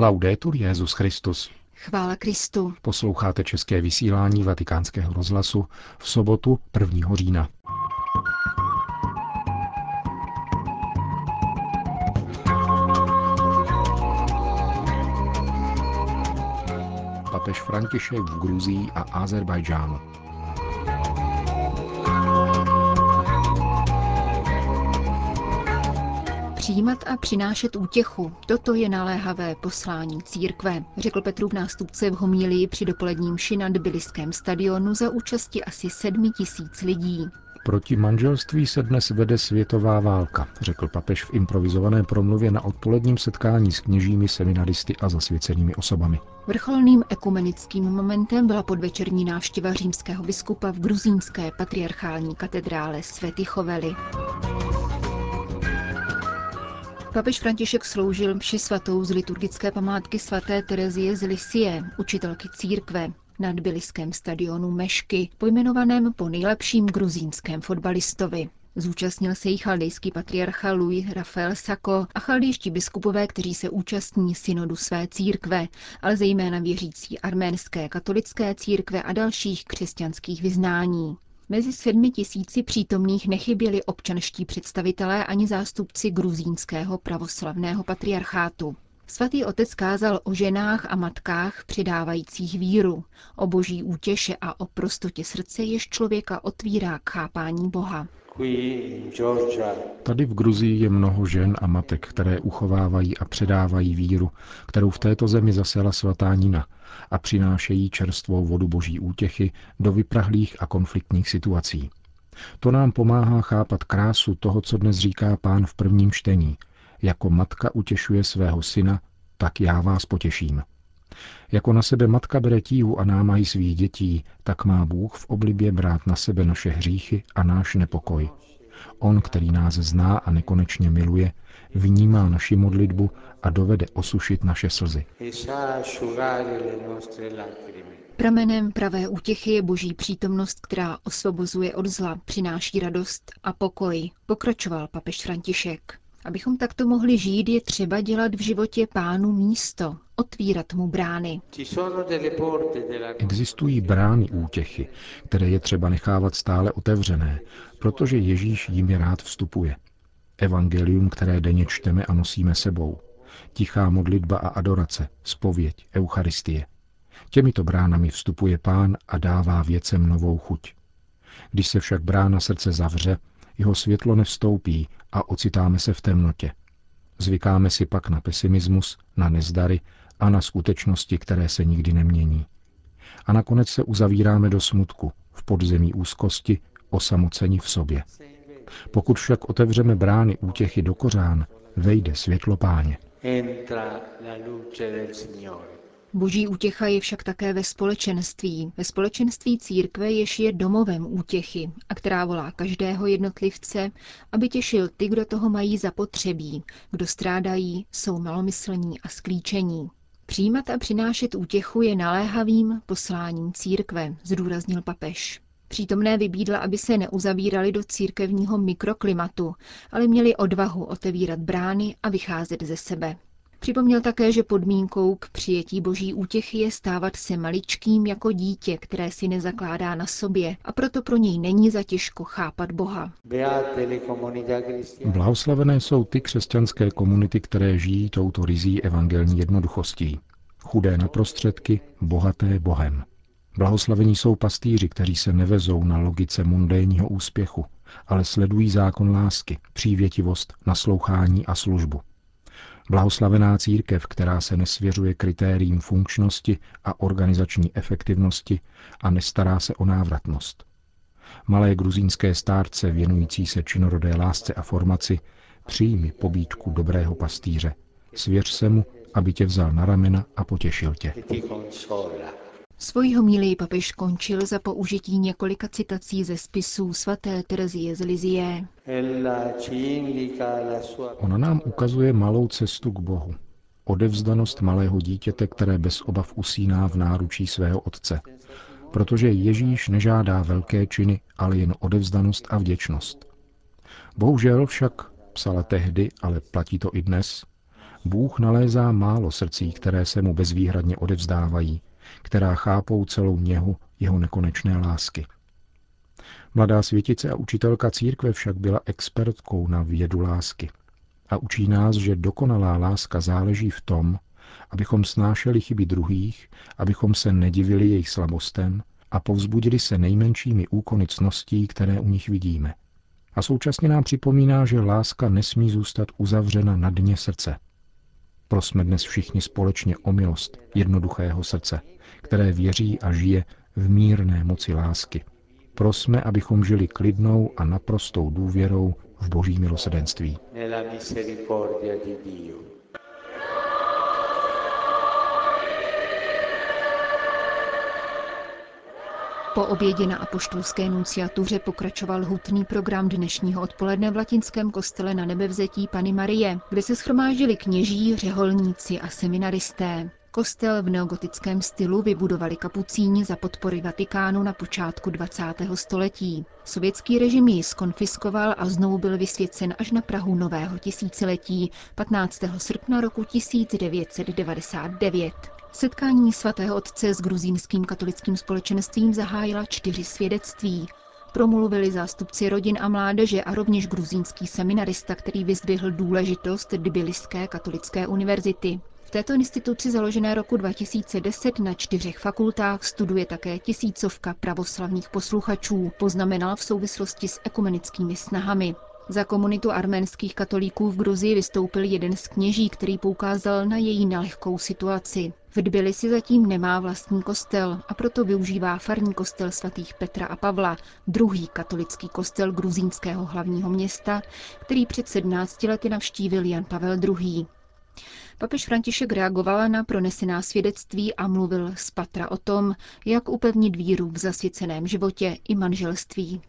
Laudetur Jezus Christus. Chvála Kristu. Posloucháte české vysílání Vatikánského rozhlasu v sobotu 1. října. Papež František v Gruzii a Azerbajdžánu. Přijímat a přinášet útěchu, toto je naléhavé poslání církve, řekl Petrův nástupce v homílii při dopoledním ši na Tbiliském stadionu za účasti asi sedmi tisíc lidí. Proti manželství se dnes vede světová válka, řekl papež v improvizované promluvě na odpoledním setkání s kněžími, seminaristy a zasvěcenými osobami. Vrcholným ekumenickým momentem byla podvečerní návštěva římského biskupa v gruzínské patriarchální katedrále Svety Chovely. Papež František sloužil mši svatou z liturgické památky svaté Terezie z Lisie, učitelky církve, na Tbiliském stadionu Mešky, pojmenovaném po nejlepším gruzínském fotbalistovi. Zúčastnil se jí chaldejský patriarcha Louis Rafael Sako a chaldejští biskupové, kteří se účastní synodu své církve, ale zejména věřící arménské katolické církve a dalších křesťanských vyznání. Mezi sedmi tisíci přítomných nechyběli občanští představitelé ani zástupci gruzínského pravoslavného patriarchátu. Svatý otec kázal o ženách a matkách přidávajících víru, o boží útěše a o prostotě srdce, jež člověka otvírá k chápání Boha. Tady v Gruzii je mnoho žen a matek, které uchovávají a předávají víru, kterou v této zemi zasela svatá Nina a přinášejí čerstvou vodu boží útěchy do vyprahlých a konfliktních situací. To nám pomáhá chápat krásu toho, co dnes říká pán v prvním čtení. Jako matka utěšuje svého syna, tak já vás potěším. Jako na sebe matka bere tíhu a námahy svých dětí, tak má Bůh v oblibě brát na sebe naše hříchy a náš nepokoj. On, který nás zná a nekonečně miluje, vnímá naši modlitbu a dovede osušit naše slzy. Pramenem pravé útěchy je boží přítomnost, která osvobozuje od zla, přináší radost a pokoj, pokračoval papež František. Abychom takto mohli žít, je třeba dělat v životě pánu místo, otvírat mu brány. Existují brány útěchy, které je třeba nechávat stále otevřené, protože Ježíš jim je rád vstupuje. Evangelium, které denně čteme a nosíme sebou. Tichá modlitba a adorace, spověď, eucharistie. Těmito bránami vstupuje pán a dává věcem novou chuť. Když se však brána srdce zavře, jeho světlo nevstoupí a ocitáme se v temnotě. Zvykáme si pak na pesimismus, na nezdary a na skutečnosti, které se nikdy nemění. A nakonec se uzavíráme do smutku, v podzemí úzkosti, osamoceni v sobě. Pokud však otevřeme brány útěchy do kořán, vejde světlo páně. Boží útěcha je však také ve společenství, ve společenství církve, jež je domovem útěchy a která volá každého jednotlivce, aby těšil ty, kdo toho mají zapotřebí, kdo strádají, jsou malomyslní a sklíčení. Přijímat a přinášet útěchu je naléhavým posláním církve, zdůraznil papež. Přítomné vybídla, aby se neuzavírali do církevního mikroklimatu, ale měli odvahu otevírat brány a vycházet ze sebe. Připomněl také, že podmínkou k přijetí boží útěchy je stávat se maličkým jako dítě, které si nezakládá na sobě a proto pro něj není zatěžko chápat Boha. Blahoslavené jsou ty křesťanské komunity, které žijí touto rizí evangelní jednoduchostí. Chudé na prostředky, bohaté Bohem. Blahoslavení jsou pastýři, kteří se nevezou na logice mundénního úspěchu, ale sledují zákon lásky, přívětivost, naslouchání a službu. Blahoslavená církev, která se nesvěřuje kritériím funkčnosti a organizační efektivnosti a nestará se o návratnost. Malé gruzínské stárce věnující se činorodé lásce a formaci, přijmi pobídku dobrého pastýře. Svěř se mu, aby tě vzal na ramena a potěšil tě. Svojí homílii papež končil za použití několika citací ze spisů svaté Terezie z Lizie. Ona nám ukazuje malou cestu k Bohu. Odevzdanost malého dítěte, které bez obav usíná v náručí svého otce. Protože Ježíš nežádá velké činy, ale jen odevzdanost a vděčnost. Bohužel však, psala tehdy, ale platí to i dnes, Bůh nalézá málo srdcí, které se mu bezvýhradně odevzdávají, která chápou celou něhu jeho nekonečné lásky. Mladá světice a učitelka církve však byla expertkou na vědu lásky a učí nás, že dokonalá láska záleží v tom, abychom snášeli chyby druhých, abychom se nedivili jejich slabostem a povzbudili se nejmenšími úkony cností, které u nich vidíme. A současně nám připomíná, že láska nesmí zůstat uzavřena na dně srdce. Prosme dnes všichni společně o milost jednoduchého srdce, které věří a žije v mírné moci lásky. Prosme, abychom žili klidnou a naprostou důvěrou v boží milosedenství. Po obědě na apoštolské nunciatuře pokračoval hutný program dnešního odpoledne v latinském kostele na nebevzetí Pany Marie, kde se schromáždili kněží, řeholníci a seminaristé. Kostel v neogotickém stylu vybudovali kapucíni za podpory Vatikánu na počátku 20. století. Sovětský režim ji skonfiskoval a znovu byl vysvěcen až na Prahu nového tisíciletí 15. srpna roku 1999. Setkání svatého otce s gruzínským katolickým společenstvím zahájila čtyři svědectví. Promluvili zástupci rodin a mládeže a rovněž gruzínský seminarista, který vyzdvihl důležitost Tbiliské katolické univerzity. V této instituci založené roku 2010 na čtyřech fakultách studuje také tisícovka pravoslavných posluchačů, poznamenal v souvislosti s ekumenickými snahami. Za komunitu arménských katolíků v Gruzii vystoupil jeden z kněží, který poukázal na její nelehkou situaci. V Tbilisi zatím nemá vlastní kostel a proto využívá farní kostel svatých Petra a Pavla, druhý katolický kostel gruzínského hlavního města, který před 17 lety navštívil Jan Pavel II. Papež František reagoval na pronesená svědectví a mluvil z patra o tom, jak upevnit víru v zasvěceném životě i manželství.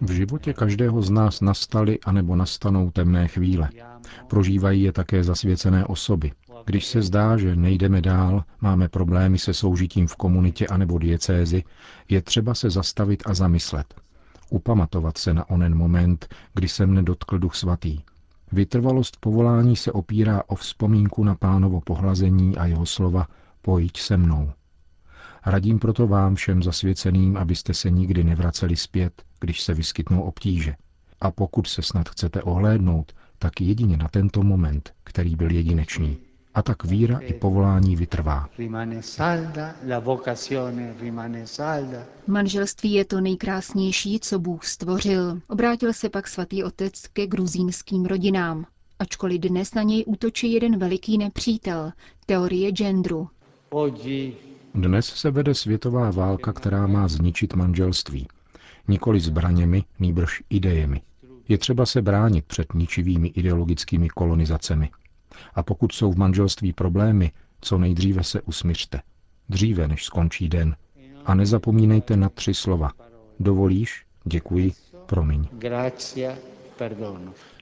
V životě každého z nás nastaly anebo nastanou temné chvíle. Prožívají je také zasvěcené osoby. Když se zdá, že nejdeme dál, máme problémy se soužitím v komunitě anebo diecézi, je třeba se zastavit a zamyslet. Upamatovat se na onen moment, kdy se mne dotkl Duch Svatý. Vytrvalost povolání se opírá o vzpomínku na pánovo pohlazení a jeho slova pojď se mnou. Radím proto vám všem zasvěceným, abyste se nikdy nevraceli zpět, když se vyskytnou obtíže. A pokud se snad chcete ohlédnout, tak jedině na tento moment, který byl jedinečný. A tak víra i povolání vytrvá. Manželství je to nejkrásnější, co Bůh stvořil. Obrátil se pak svatý otec ke gruzínským rodinám. Ačkoliv dnes na něj útočí jeden veliký nepřítel, teorie genderu. Dnes se vede světová válka, která má zničit manželství. Nikoli zbraněmi, nýbrž idejemi. Je třeba se bránit před ničivými ideologickými kolonizacemi. A pokud jsou v manželství problémy, co nejdříve se usmířte. Dříve, než skončí den. A nezapomínejte na tři slova. Dovolíš? Děkuji. Promiň.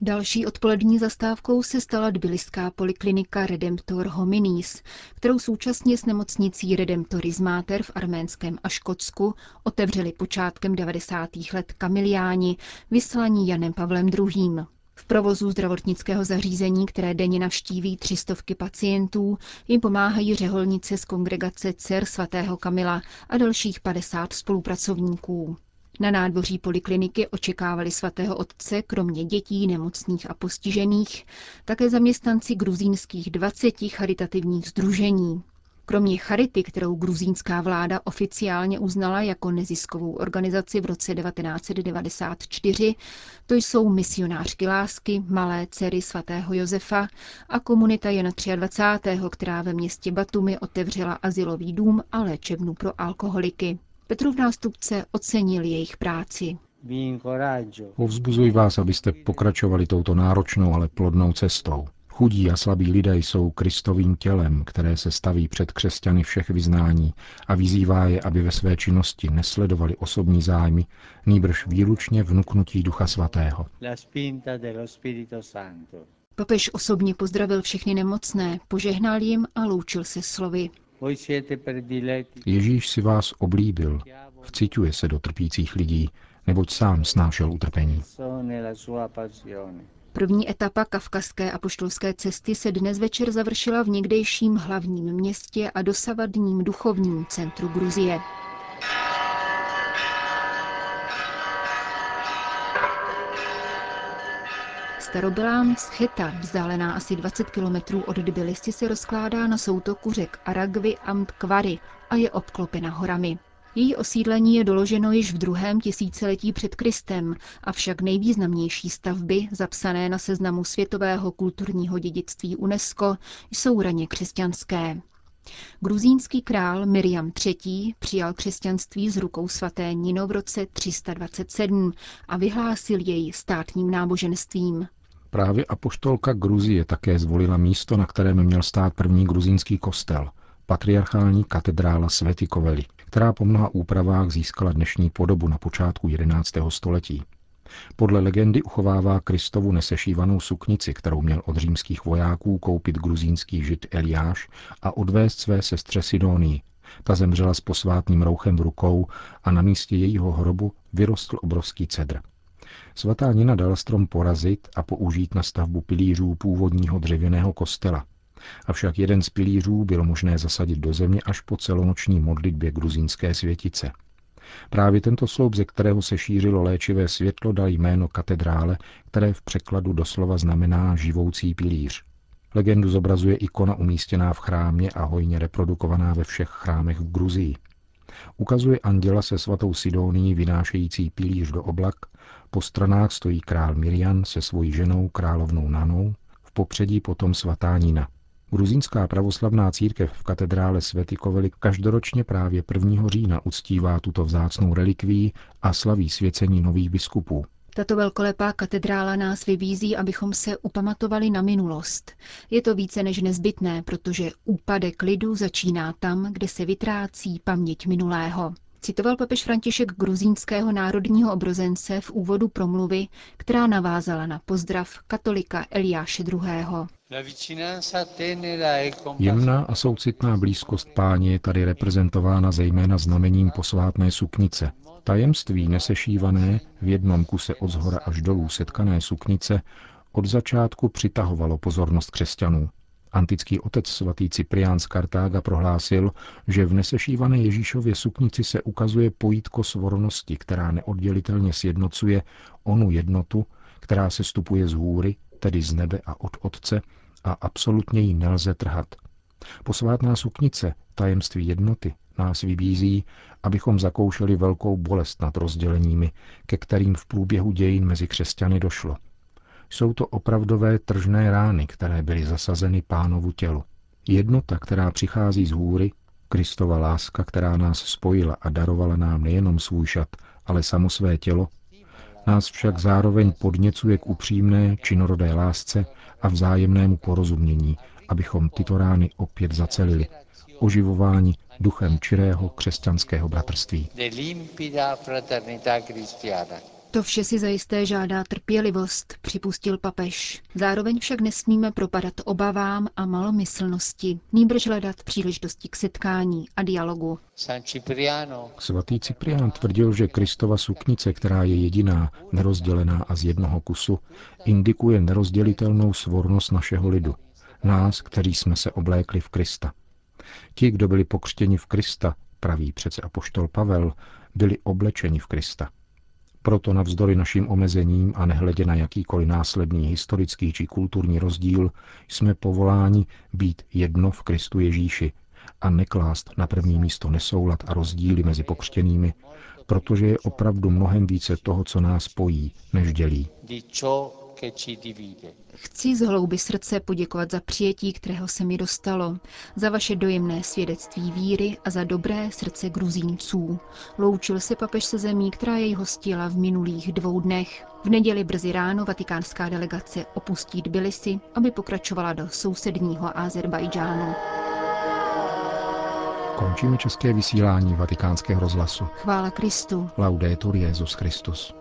Další odpolední zastávkou se stala Tbiliská poliklinika Redemptor Hominis, kterou současně s nemocnicí Redemptoris Mater v arménském Aškotsku otevřeli počátkem 90. let kamiliáni, vyslaní Janem Pavlem II. V provozu zdravotnického zařízení, které denně navštíví třistovky pacientů, jim pomáhají řeholnice z kongregace dcer svatého Kamila a dalších 50 spolupracovníků. Na nádvoří polikliniky očekávali svatého otce, kromě dětí, nemocných a postižených, také zaměstnanci gruzínských 20 charitativních združení. Kromě Charity, kterou gruzínská vláda oficiálně uznala jako neziskovou organizaci v roce 1994, to jsou misionářky lásky, malé dcery svatého Josefa a komunita Jana 23., která ve městě Batumi otevřela asilový dům a léčebnu pro alkoholiky. Petrův nástupce ocenil jejich práci. Povzbuzuji vás, abyste pokračovali touto náročnou, ale plodnou cestou. Chudí a slabí lidé jsou Kristovým tělem, které se staví před křesťany všech vyznání a vyzývá je, aby ve své činnosti nesledovali osobní zájmy, nýbrž výlučně vnuknutí Ducha Svatého. Papež osobně pozdravil všechny nemocné, požehnal jim a loučil se slovy. Ježíš si vás oblíbil, vciťuje se do trpících lidí, neboť sám snášel utrpení. První etapa kavkazské apoštolské cesty se dnes večer završila v někdejším hlavním městě a dosavadním duchovním centru Gruzie. Starobylá Scheta, vzdálená asi 20 kilometrů od Tbilisi, se rozkládá na soutoku řek Aragvy a Mtkvary a je obklopena horami. Její osídlení je doloženo již v druhém tisíciletí před Kristem, avšak nejvýznamnější stavby, zapsané na seznamu světového kulturního dědictví UNESCO, jsou raně křesťanské. Gruzínský král Miriam III. přijal křesťanství z rukou svaté Nino v roce 327 a vyhlásil jej státním náboženstvím. Právě apoštolka Gruzie také zvolila místo, na kterém měl stát první gruzínský kostel, patriarchální katedrála Svetikoveli, která po mnoha úpravách získala dnešní podobu na počátku 11. století. Podle legendy uchovává Kristovu nesešívanou suknici, kterou měl od římských vojáků koupit gruzínský žid Eliáš a odvést své sestře Sidonii. Ta zemřela s posvátným rouchem v rukou a na místě jejího hrobu vyrostl obrovský cedr. Svatá Nina dala strom porazit a použít na stavbu pilířů původního dřevěného kostela. Avšak jeden z pilířů bylo možné zasadit do země až po celonoční modlitbě gruzínské světice. Právě tento sloup, ze kterého se šířilo léčivé světlo, dal jméno katedrále, které v překladu doslova znamená živoucí pilíř. Legendu zobrazuje ikona umístěná v chrámě a hojně reprodukovaná ve všech chrámech v Gruzii. Ukazuje anděla se svatou Sidonií vynášející pilíř do oblak, po stranách stojí král Mirian se svojí ženou královnou Nanou, v popředí potom svatá Nina. Gruzínská pravoslavná církev v katedrále Svetikovely každoročně právě 1. října uctívá tuto vzácnou relikví a slaví svěcení nových biskupů. Tato velkolepá katedrála nás vybízí, abychom se upamatovali na minulost. Je to více než nezbytné, protože úpadek lidu začíná tam, kde se vytrácí paměť minulého. Citoval papež František gruzínského národního obrozence v úvodu promluvy, která navázala na pozdrav katolika Eliáše II. Jemná a soucitná blízkost páně je tady reprezentována zejména znamením posvátné suknice. Tajemství nesešívané, v jednom kuse od zhora až dolů setkané suknice, od začátku přitahovalo pozornost křesťanů. Antický otec svatý Cyprián z Kartága prohlásil, že v nesešívané Ježíšově suknici se ukazuje pojítko svornosti, která neoddělitelně sjednocuje onu jednotu, která se stupuje z hůry, tedy z nebe a od Otce, a absolutně ji nelze trhat. Posvátná suknice, tajemství jednoty, nás vybízí, abychom zakoušeli velkou bolest nad rozděleními, ke kterým v průběhu dějin mezi křesťany došlo – jsou to opravdové tržné rány, které byly zasazeny pánovu tělu. Jednota, která přichází z hůry, Kristova láska, která nás spojila a darovala nám nejenom svůj šat, ale samo své tělo, nás však zároveň podněcuje k upřímné, činorodé lásce a vzájemnému porozumění, abychom tyto rány opět zacelili, oživováni duchem čirého křesťanského bratrství. To vše si zajisté žádá trpělivost, připustil papež. Zároveň však nesmíme propadat obavám a malomyslnosti, nýbrž hledat příležitosti k setkání a dialogu. Svatý Cyprián tvrdil, že Kristova suknice, která je jediná, nerozdělená a z jednoho kusu, indikuje nerozdělitelnou svornost našeho lidu, nás, kteří jsme se oblékli v Krista. Ti, kdo byli pokřtěni v Krista, praví přece apoštol Pavel, byli oblečeni v Krista. Proto navzdory našim omezením a nehledě na jakýkoliv následný historický či kulturní rozdíl jsme povoláni být jedno v Kristu Ježíši a neklást na první místo nesoulad a rozdíly mezi pokřtěnými, protože je opravdu mnohem více toho, co nás spojí, než dělí. Chci z hlouby srdce poděkovat za přijetí, kterého se mi dostalo, za vaše dojemné svědectví víry a za dobré srdce gruzínců. Loučil se papež se zemí, která jej hostila v minulých dvou dnech. V neděli brzy ráno vatikánská delegace opustí Tbilisi, aby pokračovala do sousedního Azerbajdžánu. Končíme české vysílání vatikánského rozhlasu. Chvála Kristu. Laudetur Jezus Christus.